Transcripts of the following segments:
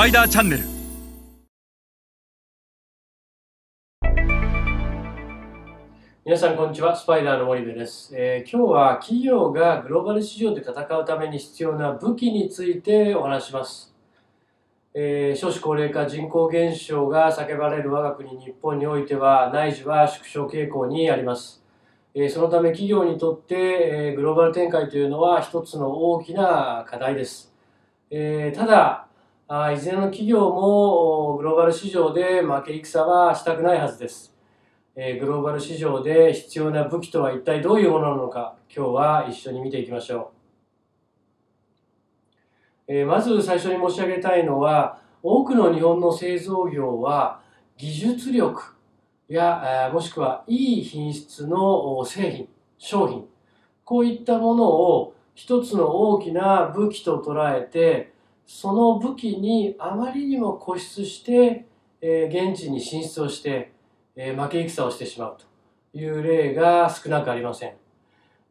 パイダーチャンネル。皆さんこんにちは。スパイダーの森部です、えー今日は企業がグローバル市場で戦うために必要な武器についてお話します、えー少子高齢化人口減少が叫ばれる我が国日本においては内需は縮小傾向にあります、えーそのため企業にとって、えーグローバル展開というのは一つの大きな課題です、えーただあいずれの企業もグローバル市場で負け戦はしたくないはずです。えグローバル市場で必要な武器とは一体どういうものなのか今日は一緒に見ていきましょう、えまず最初に申し上げたいのは多くの日本の製造業は技術力や、えーもしくはいい品質の製品商品こういったものを一つの大きな武器と捉えてその武器にあまりにも固執して、えー現地に進出をしてえー負け戦をしてしまうという例が少なくありません、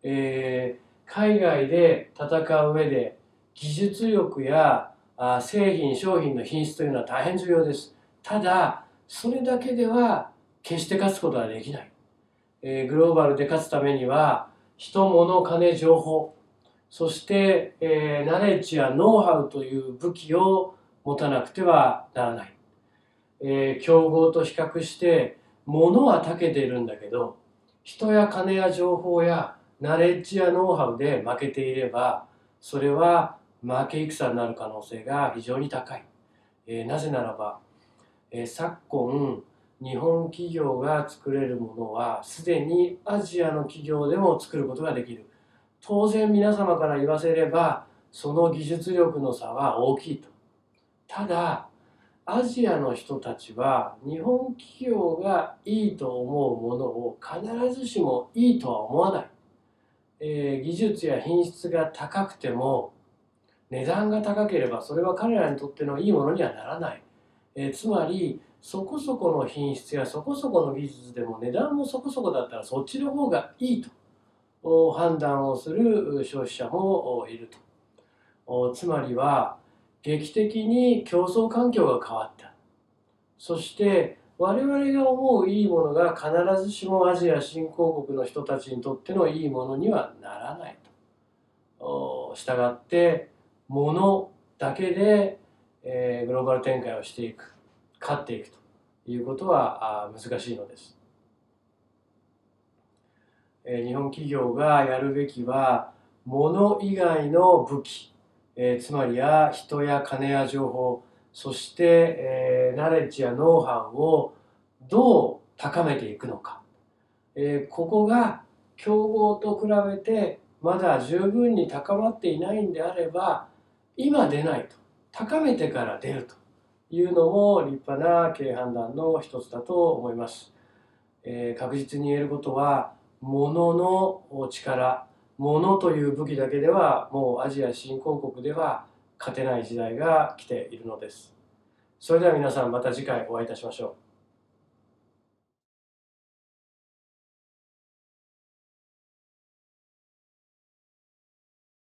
えー海外で戦う上で技術力やあ製品商品の品質というのは大変重要です。ただそれだけでは決して勝つことはできない、えーグローバルで勝つためには人物金情報そして、えーナレッジやノウハウという武器を持たなくてはならない、えー競合と比較して物は長けているんだけど人や金や情報やナレッジやノウハウで負けていればそれは負け戦になる可能性が非常に高い、えーなぜならば、えー昨今日本企業が作れるものはすでにアジアの企業でも作ることができる。当然皆様から言わせればその技術力の差は大きいと。ただアジアの人たちは日本企業がいいと思うものを必ずしもいいとは思わない、えー技術や品質が高くても値段が高ければそれは彼らにとってのいいものにはならない、えーつまりそこそこの品質やそこそこの技術でも値段もそこそこだったらそっちの方がいいと。判断をする消費者もいると。つまりは劇的に競争環境が変わった。そして我々が思ういいものが必ずしもアジア新興国の人たちにとってのいいものにはならないと。したがって物だけで、えーグローバル展開をしていく勝っていくということは難しいのです、日本企業がやるべきは物以外の武器えーつまりや人や金や情報そして、えーナレッジやノウハウをどう高めていくのか、えーここが競合と比べてまだ十分に高まっていないんであれば今出ないと。高めてから出ると。いうのも立派な経営判断の一つだと思います、えー確実に言えることは物の力物という武器だけではもうアジア新興国では勝てない時代が来ているのです。それでは皆さんまた次回お会いいたしましょう。